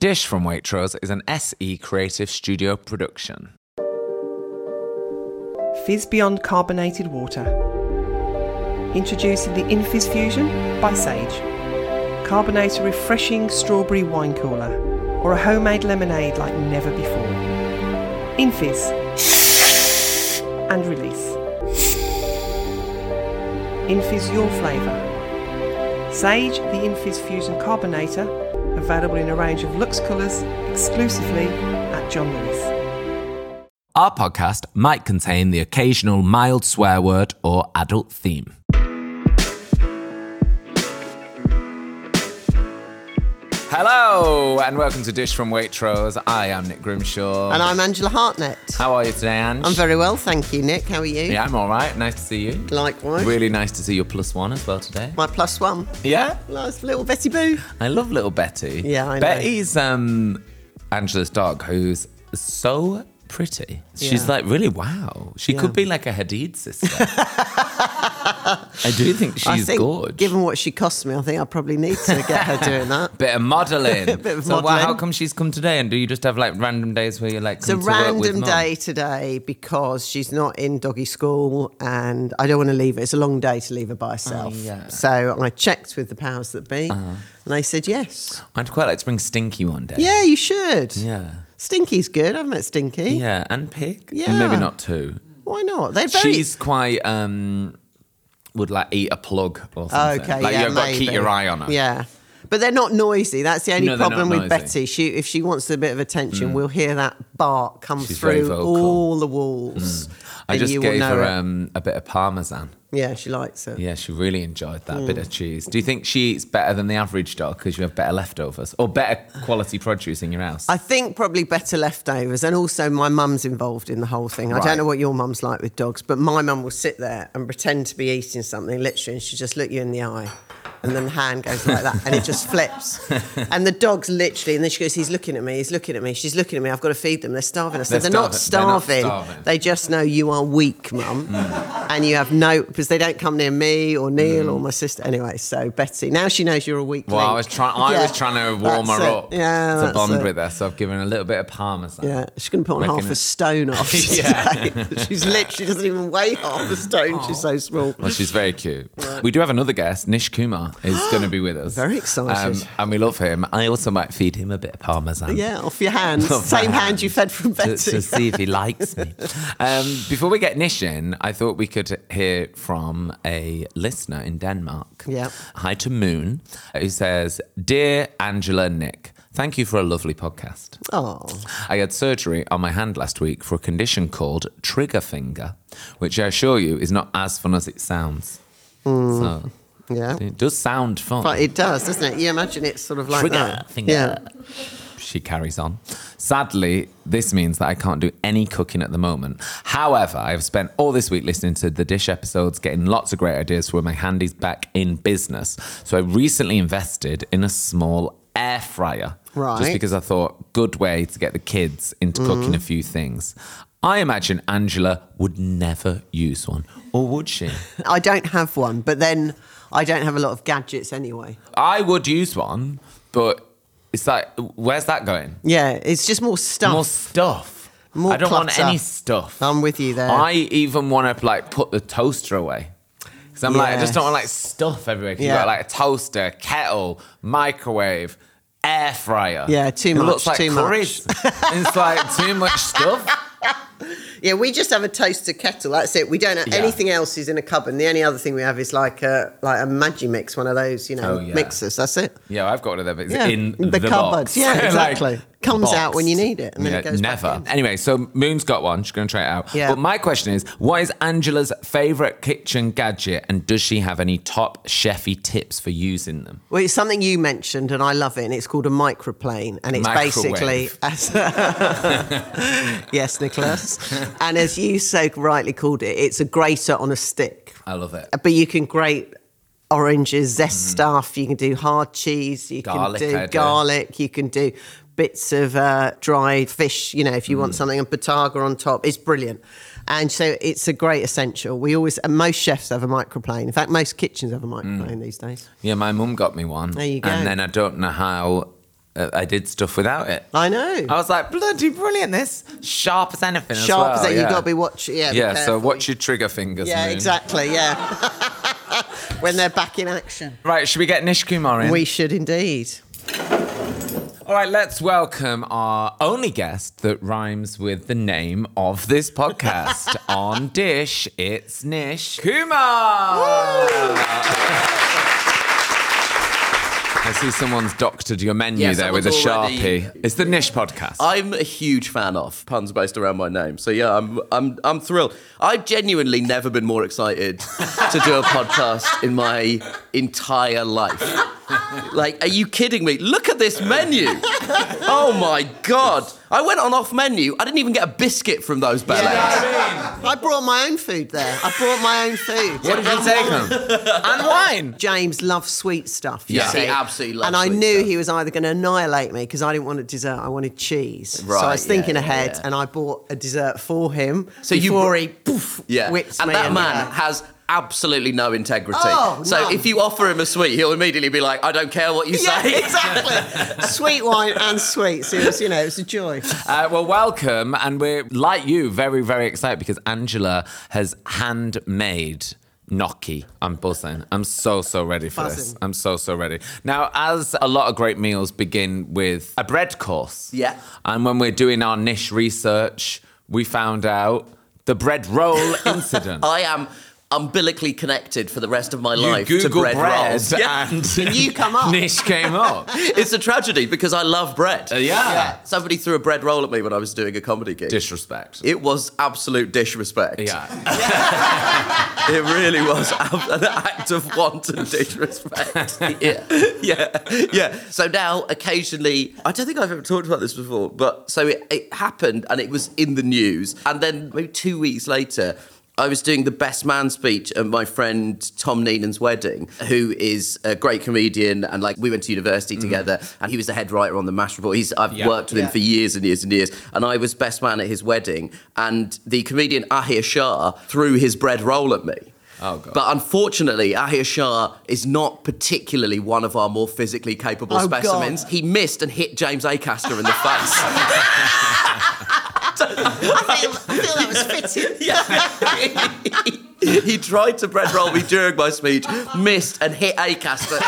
Dish from Waitrose is an SE Creative Studio production. Fizz Beyond Carbonated Water. Introducing the Infizz Fusion by Sage. Carbonate a refreshing strawberry wine cooler or a homemade lemonade like never before. Infizz. And release. Infizz your flavour. Sage, the Infizz Fusion Carbonator, available in a range of luxe colours exclusively at John Lewis. Our podcast might contain the occasional mild swear word or adult theme. Hello and welcome to Dish from Waitrose. I am Nick Grimshaw. And I'm Angela Hartnett. How are you today, Ange? I'm very well, thank you, Nick. How are you? Yeah, I'm all right. Nice to see you. Likewise. Really nice to see your plus one as well today. My plus one. Yeah, Nice little Betty Boo. I love little Betty. Yeah, I know. Betty's um Angela's dog, who's so pretty. She's Yeah. like really wow. She could be like a Hadid sister. I do think she's think, gorgeous. given what she costs me, I think I probably need to get her doing that. Bit of modelling. Bit of so why- modelling. how come she's come today? And do you just have like random days where you're like, It's a come to work with random day today because she's not in doggy school and I don't want to leave her. It's a long day to leave her by herself. Oh, yeah. Uh-huh. So I checked with the powers that be and they said yes. I'd quite like to bring Stinky one day. Yeah, you should. Yeah. Stinky's good. I've met Stinky. Yeah, and Pig. Yeah. Maybe not two. Why not? They're very. She's quite um would like eat a plug or something. Okay, like yeah, you've got to keep your eye on her. Yeah. But they're not noisy. That's the only No, problem with noisy. Betty. She, if she wants a bit of attention, mm. we'll hear that bark come She's through all the walls. Mm. I and just gave her um, a bit of parmesan. yeah, she likes it. Yeah, she really enjoyed that bit Mm. of cheese. Do you think she eats better than the average dog because you have better leftovers or better quality produce in your house? I think probably better leftovers, and also my mum's involved in the whole thing. I don't know what your mum's like with dogs, but my mum will sit there and pretend to be eating something, literally, and she'll just look you in the eye. And then the hand goes like that, and it just flips. And the dog's literally, and then she goes, "He's looking at me. He's looking at me. She's looking at me. I've got to feed them. They're starving." I said, They're "They're, not starving. They're not starving. starving." They just know you are weak, mum, mm. And you have no because they don't come near me or Neil or my sister. Anyway, so Betsy, now she knows you're a weak. Mm. well, I was trying. I Yeah, was trying to warm that's her it. up. Yeah, to bond it. with her. So I've given her a little bit of parmesan. Yeah, she's going to put on half a stone off Yeah. she's literally she doesn't even weigh half a stone. She's so small. Well, she's very cute. We do have another guest. Nish Kumar is going to be with us. Um, Very excited. and we love him. I also might feed him a bit of parmesan. Yeah, off your hands. Same hand you fed from to, Betty. to see if he likes me. Um, before we get Nish in, I thought we could hear from a listener in Denmark. Yeah. Hi to Moon, who says, Dear Angela Nick, thank you for a lovely podcast. Oh, I had surgery on my hand last week for a condition called trigger finger, which I assure you is not as fun as it sounds. Mm. So yeah. it does sound fun. But it does, doesn't it? You imagine it's sort of like Trigger that. finger. Yeah. She carries on. Sadly, this means that I can't do any cooking at the moment. However, I've spent all this week listening to the dish episodes, getting lots of great ideas for when my hand is back in business. So I recently invested in a small air fryer. Just because I thought, good way to get the kids into mm-hmm. cooking a few things. I imagine Angela would never use one. Or would she? I don't have one, but then I don't have a lot of gadgets anyway. I would use one, but it's like, where's that going? Yeah, it's just more stuff. More stuff. More stuff. I don't want any stuff. I'm with you there. I even want to like put the toaster away. Because I'm like, I just don't want like stuff everywhere. 'Cause Yeah. You've got like a toaster, kettle, microwave, air fryer. Yeah, too it much, looks like too much. it's like too much stuff. Yeah, we just have a toaster kettle. That's it. We don't have Yeah. anything else is in a cupboard. The only other thing we have is like a like a Magimix, one of those, you know, Oh, yeah. mixers. That's it. Yeah, I've got one of them. It's Yeah, in the, the cupboard. box. Yeah, Like, exactly. Comes out when you need it, and then it goes back never. in. Anyway, so Moon's got one. She's going to try it out. Yeah. But my question is, what is Angela's favourite kitchen gadget, and does she have any top chefy tips for using them? Well, it's something you mentioned, and I love it. And it's called a microplane, and it's basically Microwave. as yes, Nicholas. and as you so rightly called it, it's a grater on a stick. I love it. But you can grate oranges, zest stuff. You can do hard cheese. You Mm. Garlic, can I do do. garlic. You can do bits of uh, dried fish. You know, if you Mm. want something, and bottarga on top. It's brilliant. And so it's a great essential. We always, and most chefs have a microplane. In fact, most kitchens have a Mm. microplane these days. Yeah, my mum got me one. There you go. And then I don't know how I did stuff without it. I know. I was like, bloody brilliant! This sharp as anything. Sharp as well, that, yeah. you've got to be watching. Yeah, Yeah, so watch your trigger fingers. Yeah, Moon. exactly. Yeah. when they're back in action. Right, should we get Nish Kumar in? We should indeed. All right, let's welcome our only guest that rhymes with the name of this podcast. On Dish, it's Nish Kumar. I see someone's doctored your menu Yeah, there with a someone's already- sharpie. It's the Nish podcast. I'm a huge fan of puns based around my name. So yeah, I'm I'm I'm thrilled. I've genuinely never been more excited to do a podcast in my entire life. Like, are you kidding me? Look at this menu. Oh my god. I went on off menu. I didn't even get a biscuit from those bellets. I brought my own food there. I brought my own food. what did you take home? and wine. James loves sweet stuff. you Yeah, see. he absolutely loves it. And I knew stuff. he was either going to annihilate me because I didn't want a dessert. I wanted cheese. Right, so I Right, was thinking yeah, ahead, yeah. and I bought a dessert for him. So you before br- he poof, Yeah. whips and me. that in man there. has absolutely no integrity. Oh, so none. if you offer him a sweet, he'll immediately be like, I don't care what you Yeah, say. exactly. Sweet wine and sweets. It was, you know, it was a joy. Uh, well, welcome, and we're like you, very, very excited because Angela has handmade gnocchi. I'm buzzing. I'm so, so ready for this. I'm so, so ready. Now, as a lot of great meals begin with a bread course, Yeah. and when we're doing our Nish research, we found out the bread roll incident. I am umbilically connected for the rest of my you life Google to bread, bread, rolls. Yeah. and you come up. Nish came up. it's a tragedy because I love bread. Uh, yeah. Somebody threw a bread roll at me when I was doing a comedy gig. Disrespect. it was absolute disrespect. yeah. It really was an act of wanton disrespect. yeah. Yeah. Yeah. So now, occasionally, I don't think I've ever talked about this before, but so it, it happened and it was in the news. And then maybe two weeks later, I was doing the best man speech at my friend Tom Neenan's wedding, who is a great comedian, and like we went to university mm-hmm. together, and he was the head writer on the Mash Report. He's I've Yeah. worked with Yeah. him for years and years and years, and I was best man at his wedding, and the comedian Ahir Shah threw his bread roll at me. Oh, God. But unfortunately, Ahir Shah is not particularly one of our more physically capable Oh, God. specimens. He missed and hit James Acaster in the face. I feel, I feel that was fitting. he tried to bread roll me during my speech, missed and hit a Acaster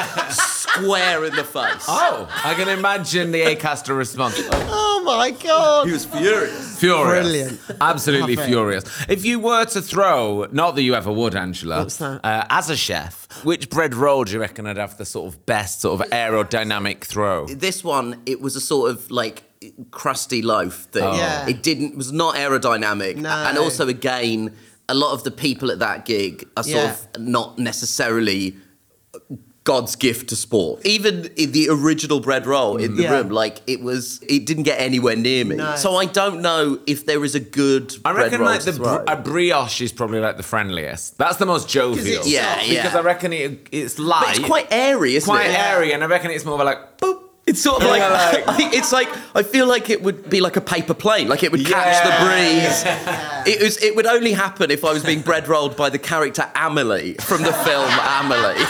square in the face. Oh, I can imagine the Acaster response. Oh my god. He was furious. Furious. Brilliant. Absolutely Love it. furious. If you were to throw, not that you ever would, Angela, What's that? Uh, as a chef, which bread roll do you reckon I'd have the sort of best sort of aerodynamic throw? This one, it was a sort of like crusty loaf thing. Oh. Yeah. It didn't was not aerodynamic. No. And also again, a lot of the people at that gig are sort Yeah. of not necessarily God's gift to sport. Even in the original bread roll in the Yeah. room, like it was, it didn't get anywhere near me. No. So I don't know if there is a good I reckon roll like the br- a brioche is probably like the friendliest. That's the most jovial. it's Yeah, soft. yeah. Because I reckon it, it's light, but it's quite airy, isn't quite it? airy, and I reckon it's more of a like boop. It's sort of like, Yeah, like- it's like I feel like it would be like a paper plane, like it would catch Yeah. the breeze. It was. It would only happen if I was being bread rolled by the character Amelie from the film Amelie.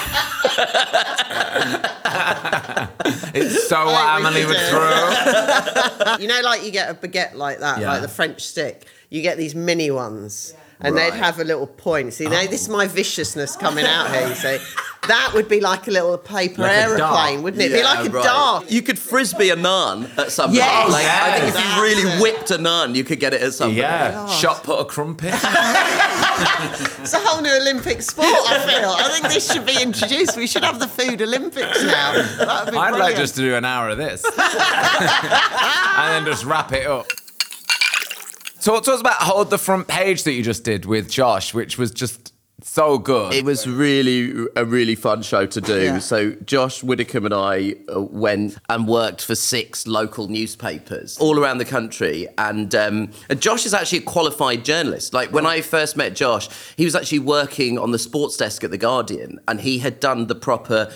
It's so what Emily would throw. You know, like you get a baguette like that, Yeah. like the French stick. You get these mini ones, and Right. they'd have a little point. See, now this is oh. my viciousness coming out here. You see, that would be like a little paper Like aeroplane, wouldn't it? It'd be like a right. dart. You could frisbee a nun at some Yes. point. Like, I think if you really it. whipped a nun, you could get it at some point. Yeah, oh, shot put a crumpet. It's a whole new Olympic sport. I feel. I think this should be introduced. We should have the food Olympics now. That would be I'd like just to do an hour of this, and then just wrap it up. Talk to us about hold the front page that you just did with Josh, which was just so good. It was really a really fun show to do. Yeah. So Josh Widdicombe and I uh, went and worked for six local newspapers all around the country, and um, and Josh is actually a qualified journalist. Like when I first met Josh, he was actually working on the sports desk at the Guardian, and he had done the proper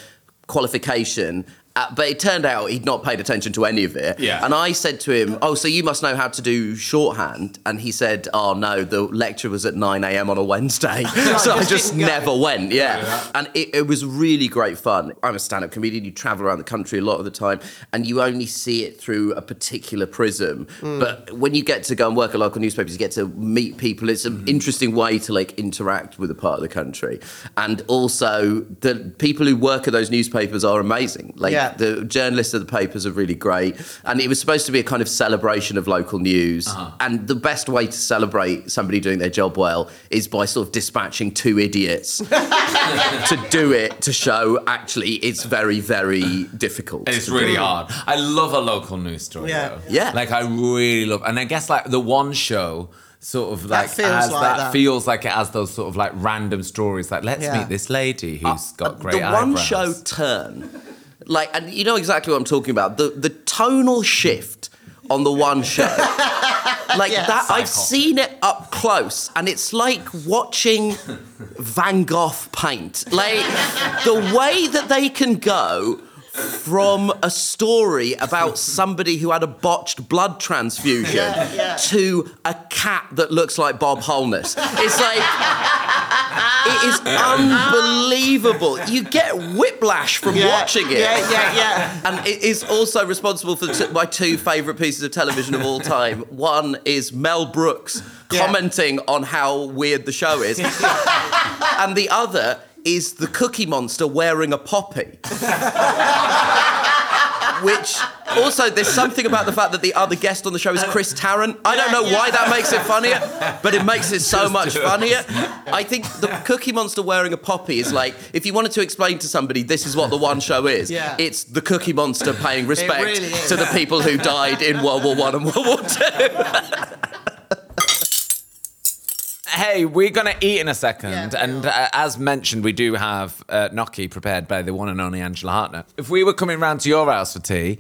qualification Uh, but it turned out he'd not paid attention to any of it. Yeah. And I said to him, "Oh, so you must know how to do shorthand?" And he said, "Oh no, the lecture was at 9 a.m. on a Wednesday, so I just go. never went." Yeah. And it, it was really great fun. I'm a stand-up comedian. You travel around the country a lot of the time, and you only see it through a particular prism. Hmm. But when you get to go and work at local newspapers, you get to meet people. It's an interesting way to like interact with a part of the country, and also the people who work at those newspapers are amazing. Like Yeah. The journalists of the papers are really great, and it was supposed to be a kind of celebration of local news. And the best way to celebrate somebody doing their job well is by sort of dispatching two idiots to do it to show actually it's very very difficult. And It's really hard. I love a local news story. Yeah. though. Yeah. Like I really love, and I guess like the one show sort of like feels has like that, that. feels like it has those sort of like random stories. Like let's Yeah. meet this lady who's got great Uh, the one eyebrows. show turn, like, and you know exactly what I'm talking about. The the tonal shift on the one show, like Yes. that. I've seen it up close, and it's like watching Van Gogh paint. Like the way that they can go. From a story about somebody who had a botched blood transfusion Yeah, yeah. to a cat that looks like Bob Holness. It's like it is unbelievable. You get whiplash from Yeah, watching it. yeah, yeah, yeah. And it is also responsible for t- my two favourite pieces of television of all time. One is Mel Brooks commenting on how weird the show is, and the other is the Cookie Monster wearing a poppy. Which also, there's something about the fact that the other guest on the show is Chris Tarrant. I don't know why that makes it funnier, but it makes it so much funnier. I think the Cookie Monster wearing a poppy is like if you wanted to explain to somebody this is what the one show is. Yeah. It's the Cookie Monster paying respect really to the people who died in World War One and World War Two. Hey, we're gonna eat in a second, Yeah, and uh, as mentioned, we do have uh, gnocchi prepared by the one and only Angela Hartnett. If we were coming round to your house for tea,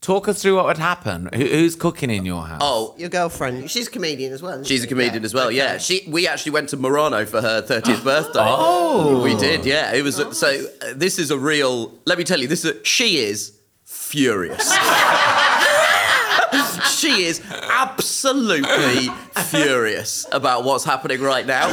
talk us through what would happen. Who, who's cooking in your house? Oh, Your girlfriend. She's a comedian as well. isn't She's she? a comedian Yeah. as well. Yeah, Okay. she. We actually went to Murano for her thirtieth birthday. Oh. we did. Yeah, it was. So uh, this is a real. Let me tell you, this is. A, she is furious. she is absolutely furious about what's happening right now.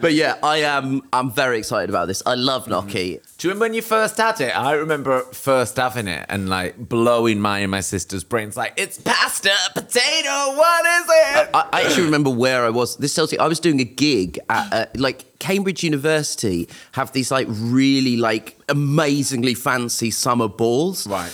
But yeah, I am. I'm very excited about this. I love gnocchi. Do you remember when you first had it? I remember first having it and like blowing my and my sister's brains like, it's pasta, potato, what is it? I, I actually remember where I was. This tells you I was doing a gig at uh, like Cambridge University. Have these like really like amazingly fancy summer balls, Right.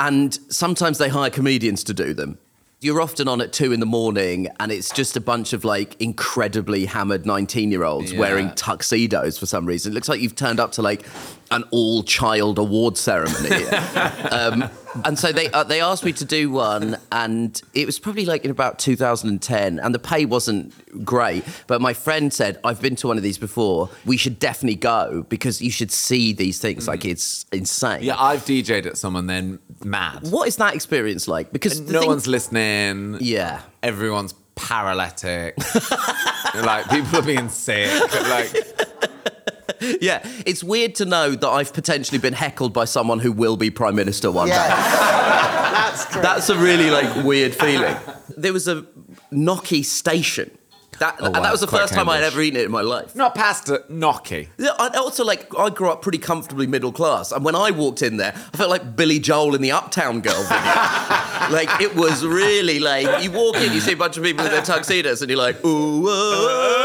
And sometimes they hire comedians to do them. You're often on at two in the morning, and it's just a bunch of like incredibly hammered 19 year olds Yeah. wearing tuxedos for some reason. It looks like you've turned up to like an all child award ceremony. um, and so they uh, they asked me to do one, and it was probably like in about 2010, and the pay wasn't great. But my friend said, "I've been to one of these before. We should definitely go because you should see these things. Like it's insane." Yeah, I've DJ'd at someone then mad. What is that experience like? Because no thing- one's listening. Yeah. Everyone's paralytic. like people are being sick. Like Yeah, it's weird to know that I've potentially been heckled by someone who will be prime minister one day. That's true. That's a really like weird feeling. There was a gnocchi station. That, oh, and wow, that was the quite first time I'd ever eaten it in my life. not pasta, gnocchi. Yeah, I also like I grew up pretty comfortably middle class, and when I walked in there, I felt like Billy Joel in the Uptown Girl video. like it was really like you walk in, you see a bunch of people with their tuxedos, and you're like, ooh. oh.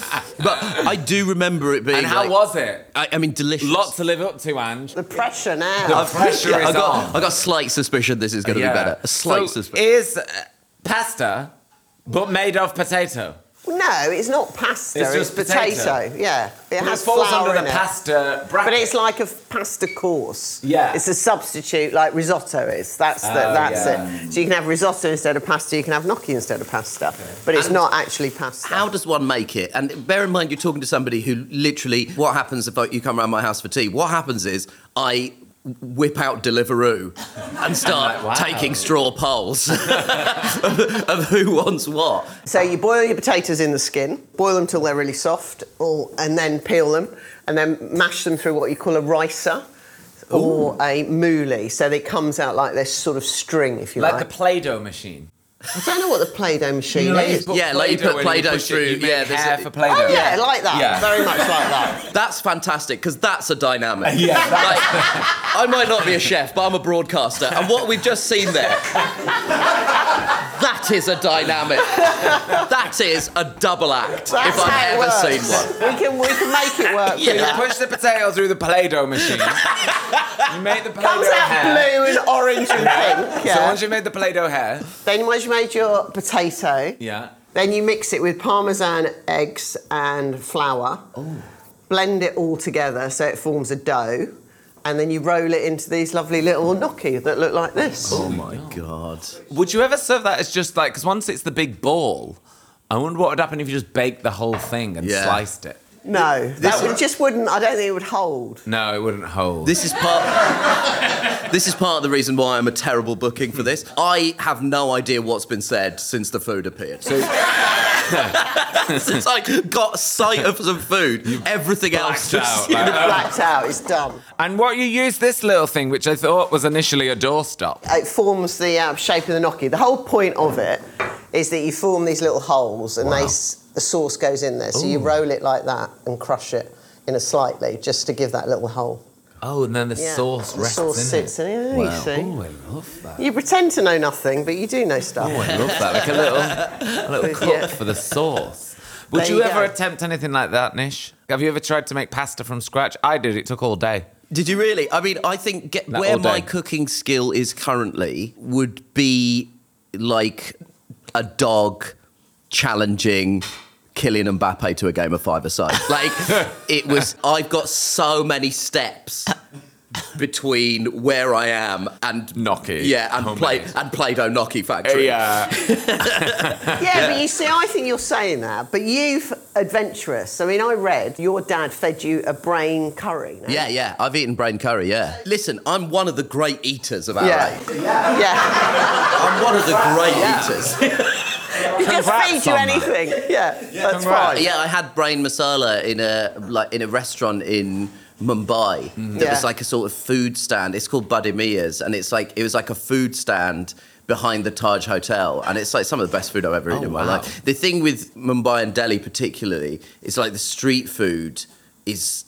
but I do remember it being. And how like- was it? I, I mean, delicious. Lot to live up to, Ange. the pressure now. The pressure Yeah, is I got, on. I got a slight suspicion this is going to be better. A slight so suspicion. is uh, pasta, but made of potato. No, it's not pasta. It's It's, just potato. potato. Yeah, it But has it falls flour under in the it. pasta bracket. But it's like a pasta course. Yeah. It's a substitute, like risotto is. That's the, Oh, that's yeah. it. So you can have risotto instead of pasta. You can have gnocchi instead of pasta. But it's And not actually pasta. How does one make it? And bear in mind, you're talking to somebody who literally, what happens if you come around my house for tea? What happens is I whip out Deliveroo and start Like, wow. taking straw polls of, of who wants what. So you boil your potatoes in the skin, boil them till they're really soft, or, and then peel them, and then mash them through what you call a ricer or a mouli. So it comes out like this sort of string, if you Like like. a Play-Doh machine. I don't know what the Play-Doh machine is. put Yeah, like you put Play-Doh push it, through- you yeah, there's hair a- for Play-Doh. Oh yeah, like that. Yeah. Very much like that. That's fantastic because that's a dynamic. Yeah, Like, I might not be a chef, but I'm a broadcaster, and what we've just seen there, that is a dynamic. That is a double act. That's if I've ever works. seen one. We can we can make it work. Yeah. with You push the potato through the Play-Doh machine. you make the Play-Doh Comes out hair. blue and orange and pink. Yeah. So once you made the Play-Doh hair, then once you made your potato, yeah. Then you mix it with parmesan, eggs, and flour. Blend it all together so it forms a dough. And then you roll it into these lovely little gnocchi that look like this. Oh my god. Would you ever serve that as just like because once it's the big ball, I wonder what would happen if you just baked the whole thing and Yeah. sliced it. No, that would, just wouldn't. I don't think it would hold. No, it wouldn't hold. This is part. this is part of the reason why I'm a terrible booking for this. I have no idea what's been said since the food appeared. So- since I got sight of some food, everything else just. out, like- Blacked out. It's done. and what you use this little thing, which I thought was initially a doorstop. It forms the uh, shape of the gnocchi. The whole point of it is that you form these little holes, and they, s- the sauce goes in there. So you roll it like that and crush it in a slightly, just to give that little hole. Oh, and then the Yeah. sauce The rests sauce in sits it. in it, yeah, you see. Oh, I love that. You pretend to know nothing, but you do know stuff. Oh, I love that. Like a little, a little cup Yeah. for the sauce. Would There you, you ever attempt anything like that, Nish? Have you ever tried to make pasta from scratch? I did. It took all day. Did you really? I mean, I think get, That where my cooking skill is currently would be like a dog challenging Kylian Mbappe to a game of five-a-side. Like it was. I've got so many steps between where I am and Gnocchi. Yeah, and oh, play Homemade. and Play-Doh gnocchi factory. Yeah. Yeah, but you see, I think you're saying that, but you've adventurous. I mean, I read your dad fed you a brain curry. no? Yeah, yeah. I've eaten brain curry. Yeah. Listen, I'm one of the great eaters of our Yeah. age. Yeah. I'm one of the great eaters. You just Congrats feed you on that. anything. Yeah, that's Congrats. fine. Yeah, I had brain masala in a like in a restaurant in Mumbai. Mm-hmm. That Yeah. was like a sort of food stand. It's called Bademiya's, and it's like it was like a food stand behind the Taj Hotel, and it's like some of the best food I've ever eaten Oh, in my wow. life. The thing with Mumbai and Delhi particularly is like the street food is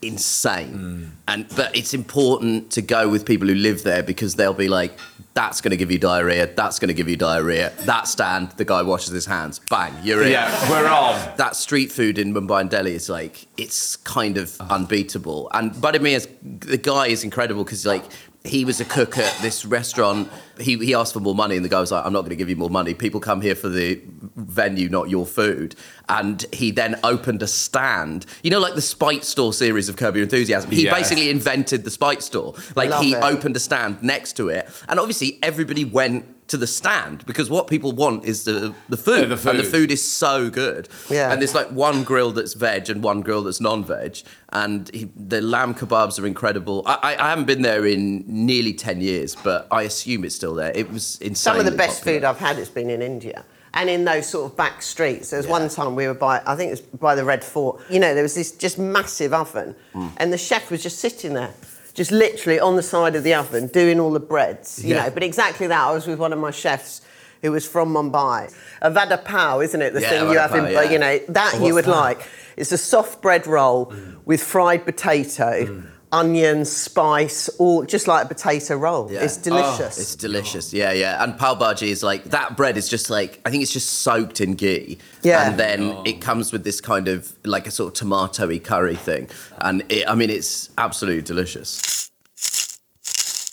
insane Mm. and but it's important to go with people who live there because they'll be like that's going to give you diarrhea that's going to give you diarrhea that stand the guy washes his hands bang you're in yeah, we're on. that street food in Mumbai and Delhi is like it's kind of unbeatable. And Bademiya's the guy is incredible because like he was a cook at this restaurant. He he asked for more money, and the guy was like, "I'm not going to give you more money. People come here for the venue, not your food." And he then opened a stand. You know, like the Spite Store series of Curb Your Enthusiasm. He Yes. basically invented the Spite Store. Like Love he it. opened a stand next to it, and obviously everybody went to the stand because what people want is the the food, the and the food. food is so good. Yeah. And there's like one grill that's veg and one grill that's non-veg, and he, the lamb kebabs are incredible. I, I, I haven't been there in nearly ten years, but I assume it's still there. It was insane. Some of the best food I've had has been in India. And in those sort of back streets. There was one time we were by, I think it was by the Red Fort. You know, there was this just massive oven, Mm. and the chef was just sitting there, just literally on the side of the oven, doing all the breads. You Yeah. know, but exactly that. I was with one of my chefs who was from Mumbai. A vada pav, isn't it? The Yeah, thing you have in, yeah. you know, that you would like. It's a soft bread roll with fried potato. Onions, spice, all just like a potato roll. Yeah. It's oh, delicious. It's delicious, yeah, yeah. And pav bhaji is like that bread is just like I think it's just soaked in ghee, Yeah. and then oh. it comes with this kind of like a sort of tomatoey curry thing, and it, I mean it's absolutely delicious.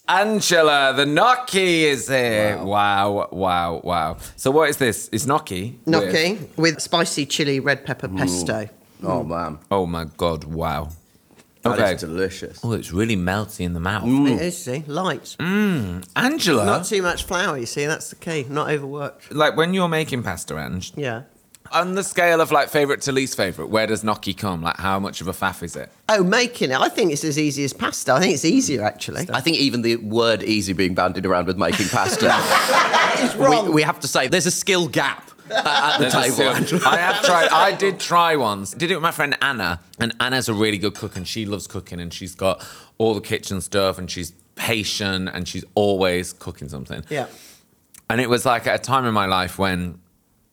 Angela, the gnocchi is here. Wow, wow, wow. So what is this? It's gnocchi. with- Gnocchi with spicy chili red pepper mm. pesto. Oh man, Oh my god, wow. That is Okay. delicious. Oh, it's really melty in the mouth. Mm. It is, see, light. Mm. Angela, Not too much flour, you see, that's the key. Not overworked. like when you're making pasta, Ange, Yeah. On the scale of like favorite to least favorite, where does gnocchi come? Like, how much of a faff is it? Oh, making it. I think it's as easy as pasta. I think it's easier actually. I think even the word easy being bandied around with making pasta. Is wrong. We, we have to say there's a skill gap at, the table. I have tried. I did try once. Did it with my friend Anna, and Anna's a really good cook, and she loves cooking, and she's got all the kitchen stuff, and she's patient, and she's always cooking something. Yeah. And it was like at a time in my life when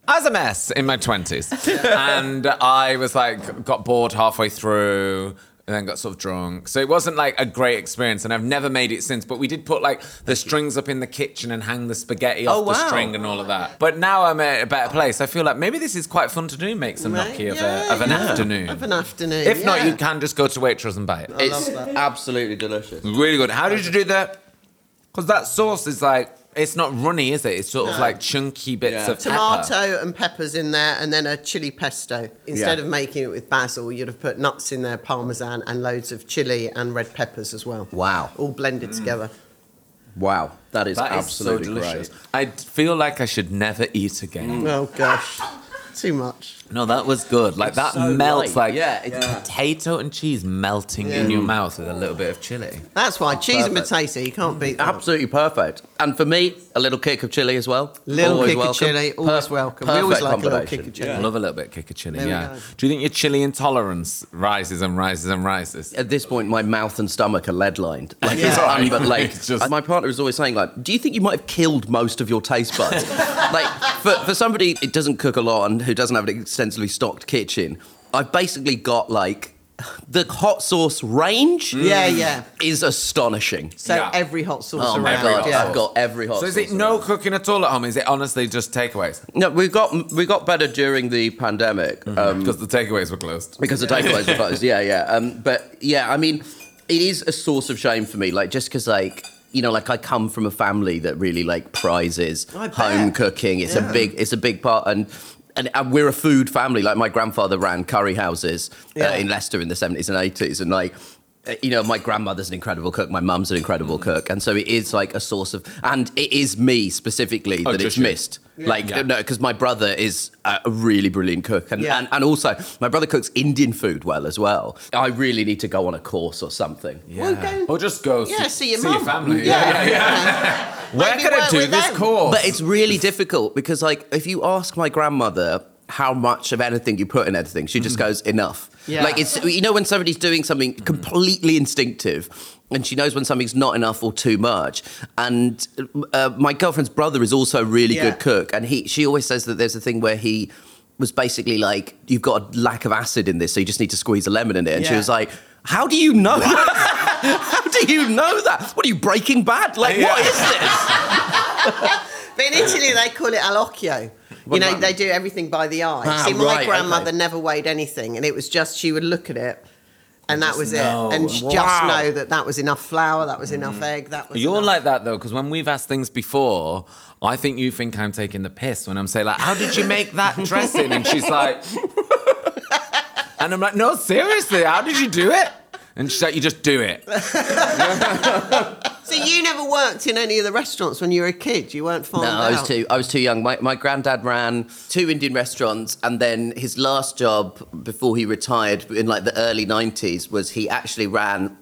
I was a mess in my 20s. and I was like, got bored halfway through. And then got sort of drunk. So it wasn't like a great experience, and I've never made it since. But we did put like the strings up in the kitchen and hang the spaghetti oh, off Oh, the string and all of that. But now I'm at a better place. I feel like maybe this is quite fun to do, make some Right, gnocchi of, yeah, a, of an yeah. afternoon. Of an afternoon. if not, you can just go to Waitrose and buy it. It's absolutely delicious. Really good. How did you do that? Because that sauce is like, it's not runny, is it? It's sort of like chunky bits Yeah. of pepper. tomato and peppers in there, and then a chili pesto. Instead Yeah. of making it with basil, you'd have put nuts in there, parmesan, and loads of chili and red peppers as well. Wow. All blended mm. together. Wow, that is That is absolutely so delicious. great. I feel like I should never eat again. Oh gosh, too much. No, that was good. Like that so melts. light. Like Yeah, it's- potato and cheese melting in your mouth with a little bit of chili. That's why cheese and Perfect. potato. You can't beat that. Absolutely perfect. And for me, a little kick of chili as well. Little Always kick of welcome. chili, always Per- welcome. We always perfect like a little combination. kick of chili. I love a little bit of kick of chili. There yeah. Do you think your chili intolerance rises and rises and rises? At this point, my mouth and stomach are lead lined. Like, Yeah. it's un- but like It's just- my partner is always saying, like, do you think you might have killed most of your taste buds? like, for, for somebody who doesn't cook a lot and who doesn't have an extensively stocked kitchen, I've basically got like the hot sauce range. Yeah, yeah. Is astonishing. So Yeah. every hot sauce Oh around. my god, yeah. I've got every hot sauce. So is it no around. cooking at all at home? Is it honestly just takeaways? No, we got we got better during the pandemic. Um, Because the takeaways were closed. because the takeaways were closed. Yeah, yeah. Um, but yeah, I mean, it is a source of shame for me. Like just because like. You know, like I come from a family that really like prizes home cooking. It's Yeah. a big, it's a big part, and and uh, we're a food family. Like my grandfather ran curry houses Yeah. uh, in Leicester in the seventies and eighties, and like. uh, You know, my grandmother's an incredible cook. My mum's an incredible cook, and so it is like a source of, and it is me specifically Oh, that it's you. missed. Like, Yeah. no, because my brother is a a really brilliant cook, and, Yeah. and and also my brother cooks Indian food well as well. I really need to go on a course or something. Well, go- or just go Yeah, see your see mum. family. Yeah. yeah, Where can I do this them. course? But it's really difficult because, like, if you ask my grandmother how much of anything you put in anything, she just goes enough. Yeah. Like it's you know when somebody's doing something completely instinctive. And she knows when something's not enough or too much. And uh, my girlfriend's brother is also a really Yeah. good cook. And he, she always says that there's a thing where he was basically like, "You've got a lack of acid in this, so you just need to squeeze a lemon in it." And she was like, "How do you know that? How do you know that? What are you Breaking Bad? Like, what Yeah. is this?" But in Italy, they call it all'occhio. You know, they do everything by the eye. Ah, See, my right, grandmother okay. never weighed anything, and it was just she would look at it, and that was know. it. And she just know that that was enough flour, that was enough egg, that was. You're enough. like that though, because when we've asked things before, I think you think I'm taking the piss when I'm saying like, "How did you make that dressing?" And she's like, and I'm like, "No, seriously, how did you do it?" And she's like, "You just do it." So you never worked in any of the restaurants when you were a kid. You weren't farmed No, I was out? too. I was too young. My my granddad ran two Indian restaurants, and then his last job before he retired in like the early '90s was he actually ran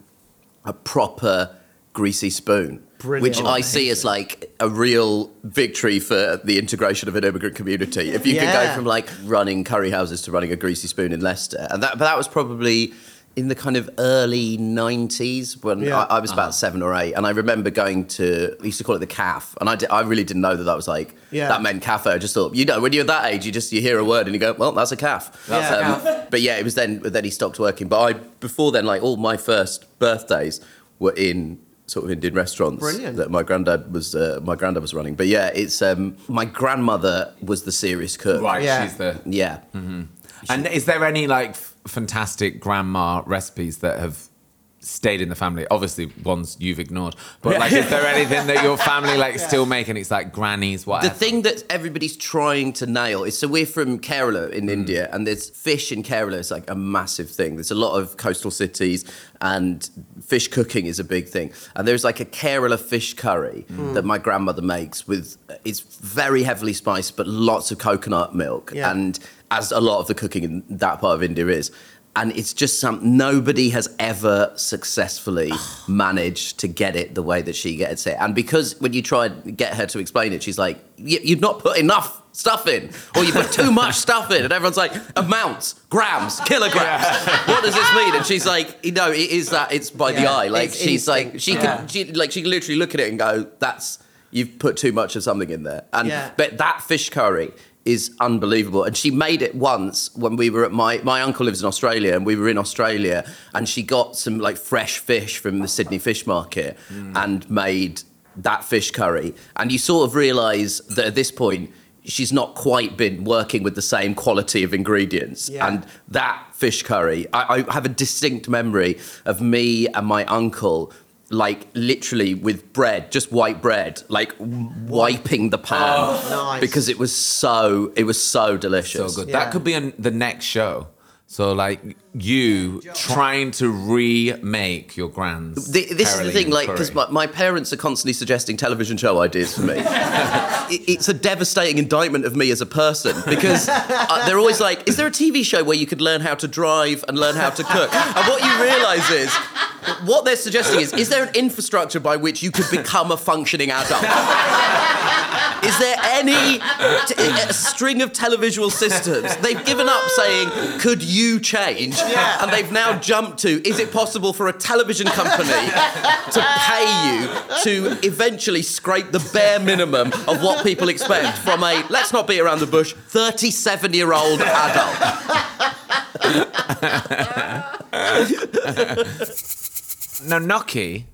a proper greasy spoon. Brilliant. Which I see as like a real victory for the integration of an immigrant community. If you could Yeah. go from like running curry houses to running a greasy spoon in Leicester, and that, but that was probably in the kind of early '90s when Yeah. I, I was about seven or eight, and I remember going to. We used to call it the calf, and I, di- I really didn't know that that was like Yeah. that meant cafe. I just thought, you know, when you're that age, you just you hear a word and you go, well, that's a calf. That's a Um, But yeah, it was then then he stopped working. But I before then, like all my first birthdays were in sort of Indian restaurants Brilliant. that my granddad was uh, my granddad was running. But yeah, it's um, my grandmother was the serious cook. Right, Yeah. she's the. Yeah. And is there any like f- fantastic grandma recipes that have stayed in the family? Obviously, ones you've ignored, but like, is there anything that your family like still make and it's like grannies, The thing that everybody's trying to nail is so we're from Kerala in mm. India, and there's fish in Kerala It's like a massive thing. There's a lot of coastal cities, and fish cooking is a big thing. And there's like a Kerala fish curry mm. that my grandmother makes with it's very heavily spiced, but lots of coconut milk Yeah. and as a lot of the cooking in that part of India is. And it's just some nobody has ever successfully managed to get it the way that she gets it. And because when you try and get her to explain it, she's like, "You- "You've not put enough stuff in, or you put too much stuff in," and everyone's like, "Amounts, grams, kilograms. what does this mean?" And she's like, "You know, it is that. It's by the eye. Like she's like, she Yeah. can, she like, she can literally look at it and go, "That's you've put too much of something in there." And Yeah. but that fish curry is unbelievable. And she made it once when we were at my my uncle lives in Australia and we were in Australia and she got some like fresh fish from the Sydney fish market hmm. and made that fish curry. And you sort of realise that at this point she's not quite been working with the same quality of ingredients. Yeah. And that fish curry, I, I have a distinct memory of me and my uncle. Like literally with bread, just white bread, like w- wiping the pan oh, nice. because it was so it was so delicious. So good. Yeah. That could be on the next show. So like you trying to remake your grand's. The, this is the thing, like, because my, my parents are constantly suggesting television show ideas for me. it, it's a devastating indictment of me as a person because uh, they're always like, "Is there a TV show where you could learn how to drive and learn how to cook?" And what you realise is, what they're suggesting is, is there an infrastructure by which you could become a functioning adult? Is there any t- a string of televisual systems? They've given up saying, "Could you change?" Yeah. And they've now jumped to, "Is it possible for a television company to pay you to eventually scrape the bare minimum of what people expect from a let's not be around the bush, 37-year-old adult?" now gnocchi,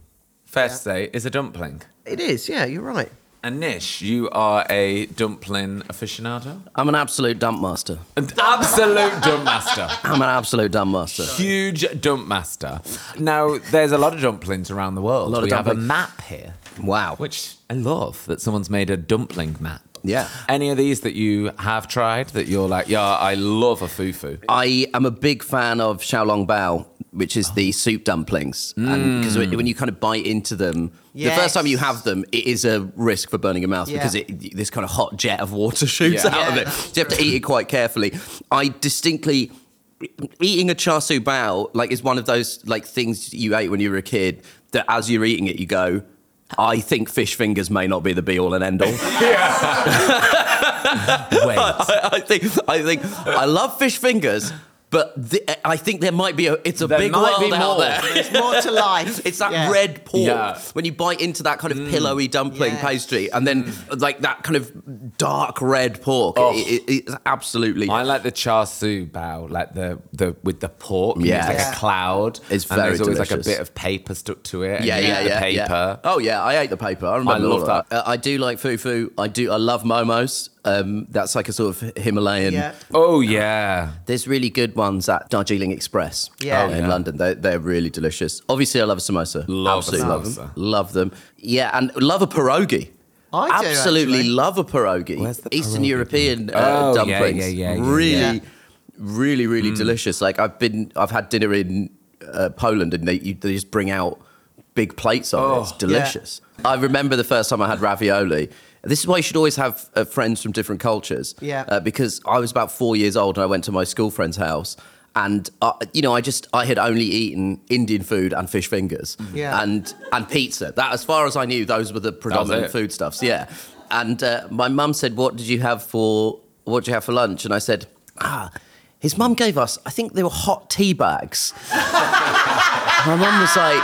fair to say, is a dumpling. It is, yeah, you're right. And Nish, you are a dumpling aficionado? I'm an absolute dump master. An absolute dump master. I'm an absolute dump master. Huge dump master. Now, there's a lot of dumplings around the world. A lot of we have a map here, Wow. which I love that someone's made a dumpling map. Yeah. Any of these that you have tried that you're like, yeah, I love a fufu? I am a big fan of Xiaolong Bao, which is the oh. soup dumplings. And because when you mm. kind of bite into them, the first time you have them, it is a risk for burning your mouth Yeah. because it, this kind of hot jet of water shoots Yeah. out of it. So you have to eat it quite carefully. I distinctly. Eating a char siu bao like is one of those like things you ate when you were a kid that as you're eating it you go, I think fish fingers may not be the be all and end all. Wait. I, I think I think I love fish fingers, but the, I think there might be a it's a There big might world be out more. there. There's more to life. It's that Yeah. red pork Yeah. when you bite into that kind of pillowy dumpling Yes. pastry, and then like that kind of dark red pork. Oh. It, it, it's absolutely. I like the char siu bao, like the, the with the pork. Yeah. it's like Yeah. a cloud. It's and there's very always like a bit of paper stuck to it. and yeah, yeah, the yeah, paper. yeah. Oh yeah, I ate the paper. I remember I love of that. Uh, I do like fufu. I do. I love momos. Um, that's like a sort of Himalayan. Yeah. Oh yeah. There's really good ones at Darjeeling Express Yeah. uh, in yeah. London. They're, they're really delicious. Obviously, I love a samosa. Love a Absolutely love them. Love them. Yeah, and love a pierogi. I do, Absolutely actually. love a pierogi. Where's the Eastern pierogi European uh, Oh, yeah, dumplings. yeah, yeah, yeah, really, yeah. really, really delicious. Like I've been, I've had dinner in uh, Poland, and they, you, they just bring out big plates of it. It's Oh, delicious. I remember the first time I had ravioli. This is why you should always have uh, friends from different cultures. Yeah. Uh, because I was about four years old and I went to my school friend's house. And uh, you know, I just I had only eaten Indian food and fish fingers, Yeah. and and pizza. That, as far as I knew, those were the predominant foodstuffs. Yeah. And uh, my mum said, "What did you have for what did you have for lunch?" And I said, "Ah, his mum gave us. I think they were hot tea bags." my mum was like,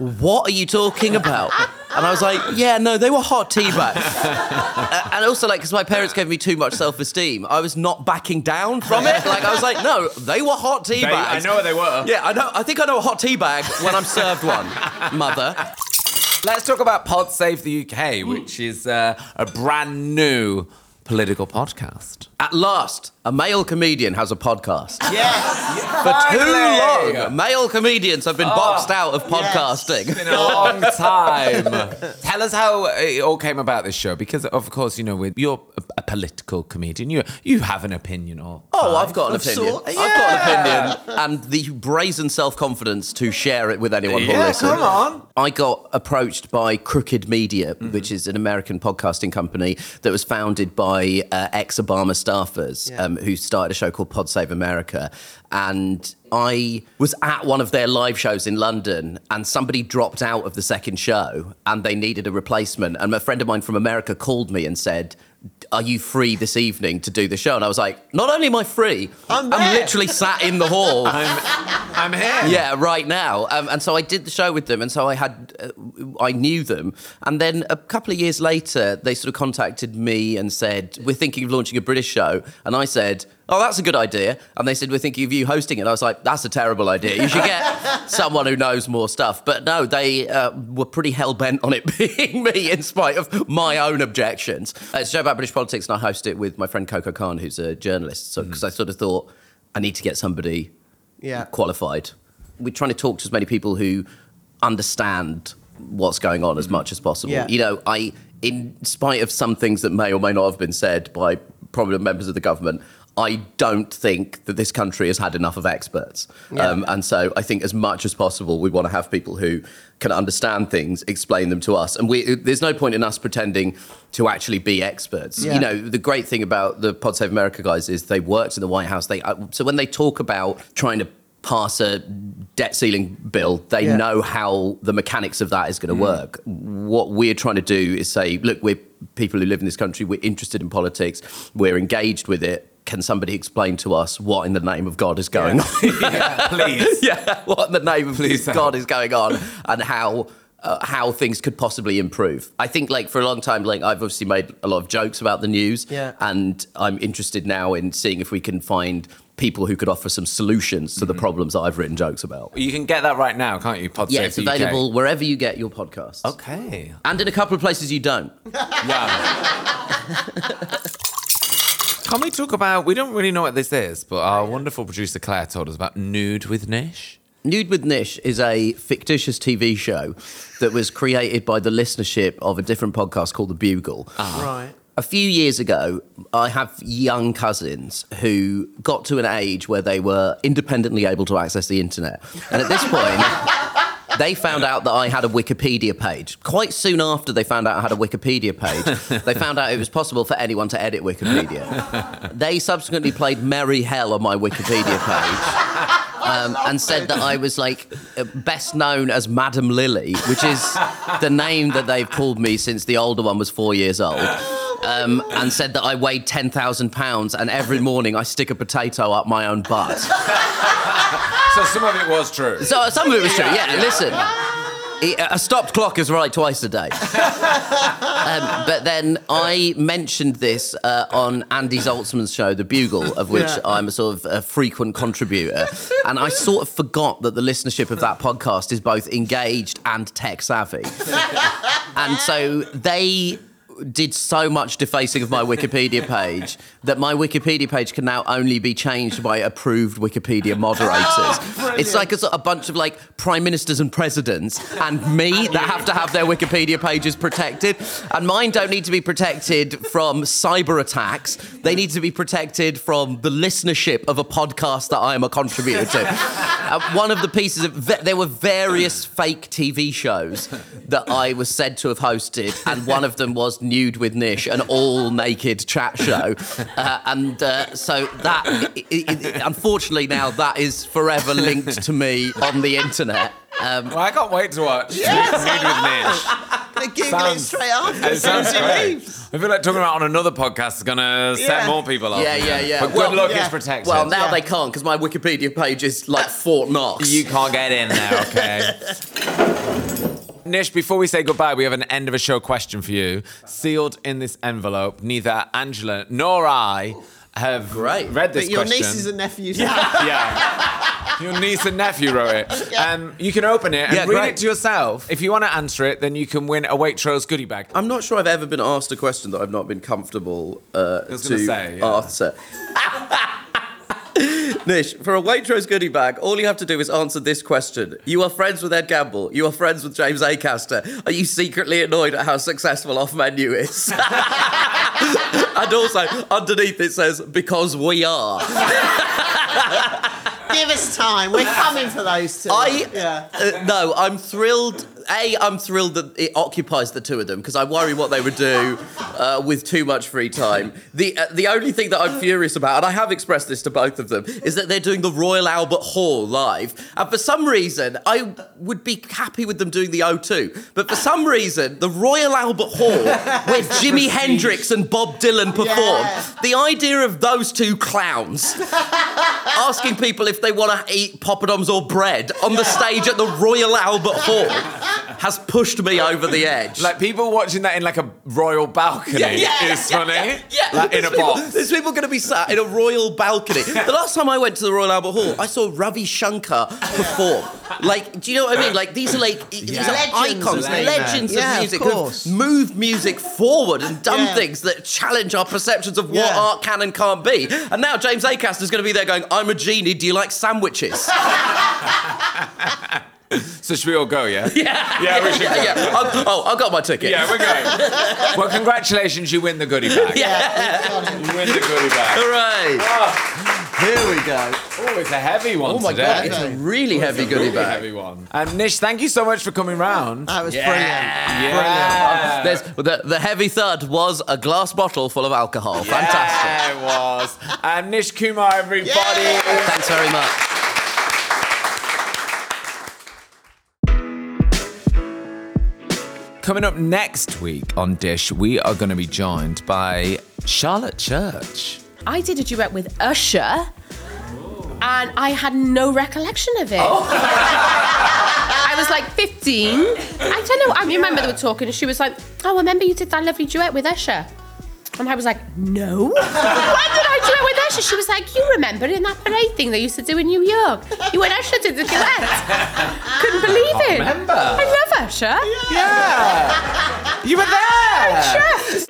"What are you talking about?" And I was like, "Yeah, no, they were hot tea bags." Uh, and also, like, because my parents gave me too much self-esteem, I was not backing down from it. Like, I was like, "No, they were hot tea bags." I know what they were. Yeah, I know. I think I know a hot tea bag when I'm served one, mother. Let's talk about Pod Save the UK, which is uh, a brand new political podcast. At last, a male comedian has a podcast. Yes. For too long, male comedians have been boxed out of podcasting. It's been a long time. Tell us how it all came about this show, because of course you know with you're a, a political comedian. You you have an opinion or Oh, I've got an Of opinion. sorts. I've got an opinion, and the brazen self-confidence to share it with anyone who'll Yeah, listen. come on. I got approached by Crooked Media, which is an American podcasting company that was founded by uh, ex-Obama staffers. Um, um, who started a show called Pod Save America. And I was at one of their live shows in London, and somebody dropped out of the second show and they needed a replacement. And a friend of mine from America called me and said, are you free this evening to do the show? And I was like, not only am I free, I'm I'm, literally sat in the hall. I'm here. Yeah, right now. Um, and so I did the show with them, and so I had, uh, I knew them. And then a couple of years later, they sort of contacted me and said, "We're thinking of launching a British show." And I said, "Oh, that's a good idea." And they said, "We're thinking of you hosting it." And I was like, "That's a terrible idea. You should get someone who knows more stuff." But no, they uh, were pretty hell bent on it being me, in spite of my own objections. Uh, It's a show about British politics, and I host it with my friend Coco Khan, who's a journalist. So because I sort of thought I need to get somebody Yeah. qualified. We're trying to talk to as many people who understand what's going on as much as possible. Yeah. You know, I, in spite of some things that may or may not have been said by prominent members of the government, I don't think that this country has had enough of experts. Um, and so I think as much as possible, we want to have people who can understand things, explain them to us. And we, there's no point in us pretending to actually be experts. Yeah. You know, the great thing about the Pod Save America guys is they worked in the White House. They, uh, so when they talk about trying to pass a debt ceiling bill, they Yeah. know how the mechanics of that is going to work. What we're trying to do is say, look, we're people who live in this country, we're interested in politics, we're engaged with it. Can somebody explain to us what in the name of God is going on? Yeah, please. yeah, what in the name of Please. God is going on, and how uh, how things could possibly improve. I think, like for a long time, like I've obviously made a lot of jokes about the news, Yeah. and I'm interested now in seeing if we can find people who could offer some solutions to the problems that I've written jokes about. You can get that right now, can't you? Pod Yeah, it's UK. available wherever you get your podcasts, Okay. and in a couple of places you don't. Yeah. Can we talk about? We don't really know what this is, but our wonderful producer Claire told us about Nude with Nish. Nude with Nish is a fictitious TV show that was created by the listenership of a different podcast called The Bugle. Ah. Right. A few years ago, I have young cousins who got to an age where they were independently able to access the internet. And at this point, they found out that I had a Wikipedia page. Quite soon after they found out I had a Wikipedia page, they found out it was possible for anyone to edit Wikipedia. They subsequently played Merry Hell on my Wikipedia page. Um, and said that I was like uh, best known as Madam Lily, which is the name that they've called me since the older one was four years old. Um, and said that I weighed 10,000 pounds and every morning I stick a potato up my own butt. So some of it was true. So some of it was true. Yeah, listen. A stopped clock is right twice a day. um, but then I mentioned this uh, on Andy Zaltzman's show, The Bugle, of which Yeah. I'm a sort of a frequent contributor. And I sort of forgot that the listenership of that podcast is both engaged and tech savvy. and so they did so much defacing of my Wikipedia page that my Wikipedia page can now only be changed by approved Wikipedia moderators. it's like a, a bunch of like prime ministers and presidents and me that have to have their Wikipedia pages protected. And mine don't need to be protected from cyber attacks. They need to be protected from the listenership of a podcast that I am a contributor to. Uh, one of the pieces of there were various fake TV shows that I was said to have hosted, and one of them was Nude with Nish, an all naked chat show. Uh, and uh, so that, i i unfortunately, now that is forever linked to me on the internet. Um, Well, I can't wait to watch Nude with Nish. Google it straight after. It sounds great. I feel like talking about on another podcast is gonna set more people off. Yeah, yeah, yeah. But good Well, luck, yeah. it's protected. well, now Yeah. they can't because my Wikipedia page is like Fort Knox. You can't get in there, okay? Nish, before we say goodbye, we have an end of a show question for you. Sealed in this envelope. Neither Angela nor I have Great. read this But your question. nieces and nephews. yeah. yeah. Your niece and nephew wrote it. Um, you can open it and Yeah, read great. it to yourself. If you want to answer it, then you can win a Waitrose goodie bag. I'm not sure I've ever been asked a question that I've not been comfortable uh, to say, yeah. answer. Nish, for a Waitrose goodie bag, all you have to do is answer this question. You are friends with Ed Gamble. You are friends with James Acaster. Are you secretly annoyed at how successful Off Menu is? and also, underneath it says, because we are. Give us time. We're coming for those two. I yeah. uh, no, I'm thrilled. A, I'm thrilled that it occupies the two of them because I worry what they would do uh, with too much free time. The uh, the only thing that I'm furious about, and I have expressed this to both of them, is that they're doing the Royal Albert Hall live. And for some reason, I would be happy with them doing the O2. But for some reason, the Royal Albert Hall, where Jimi Hendrix and Bob Dylan perform, Yeah. the idea of those two clowns asking people if they want to eat poppadoms or bread on the stage at the Royal Albert Hall has pushed me over the edge. Like people watching that in like a royal balcony is funny. Yeah, Like in a There's people- box. There's people going to be sat in a royal balcony. The last time I went to the Royal Albert Hall, I saw Ravi Shankar perform. Like, do you know what I mean? Like these are like these are Legends icons, of music. legends Yeah, of of music course. who've moved music forward and done Yeah. things that challenge our perceptions of what Yeah. art can and can't be. And now James Acaster is going to be there going, "I'm a genie. Do you like sandwiches?" So should we all go, yeah? Yeah. Yeah, we should yeah, go. yeah. I've- oh, I got my ticket. Yeah, we're going. well, congratulations, you win the goodie bag. Yeah. You win the goodie bag. Hooray! Ah. Here we go. Oh, it's a heavy one Oh my today. god, it's a really oh, heavy goodie Really bag. heavy one. And Nish, thank you so much for coming round. That was brilliant. yeah. There's, the, the heavy thud was a glass bottle full of alcohol. Fantastic. Yeah, it was. And Nish Kumar, everybody. Thanks very much. Coming up next week on Dish, we are going to be joined by Charlotte Church. I did a duet with Usher, and I had no recollection of it. I was like 15. I don't know. I remember they were talking, and she was like, "Oh, I remember you did that lovely duet with Usher." And I was like, no. when did I duet with Usher? She was like, you remember in that parade thing they used to do in New York? You and Usher did the duet. Couldn't believe it. remember. I love Usher. Yeah. you were there. Sure.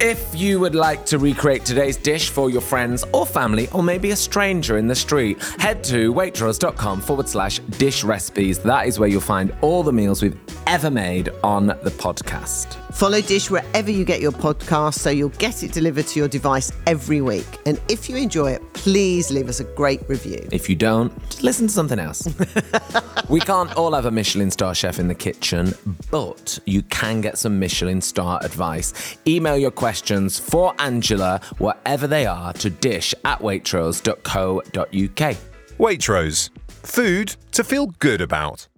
If you would like to recreate today's dish for your friends or family, or maybe a stranger in the street, head to waitrose.com forward slash dish recipes. That is where you'll find all the meals we've ever made on the podcast. Follow Dish wherever you get your podcast so you'll get it delivered to your device every week. And if you enjoy it, please leave us a great review. If you don't, just listen to something else. we can't all have a Michelin star chef in the kitchen, but you can get some Michelin star advice. Email your questions for Angela, wherever they are, to dish at waitrose.co.uk. Waitrose. Food to feel good about.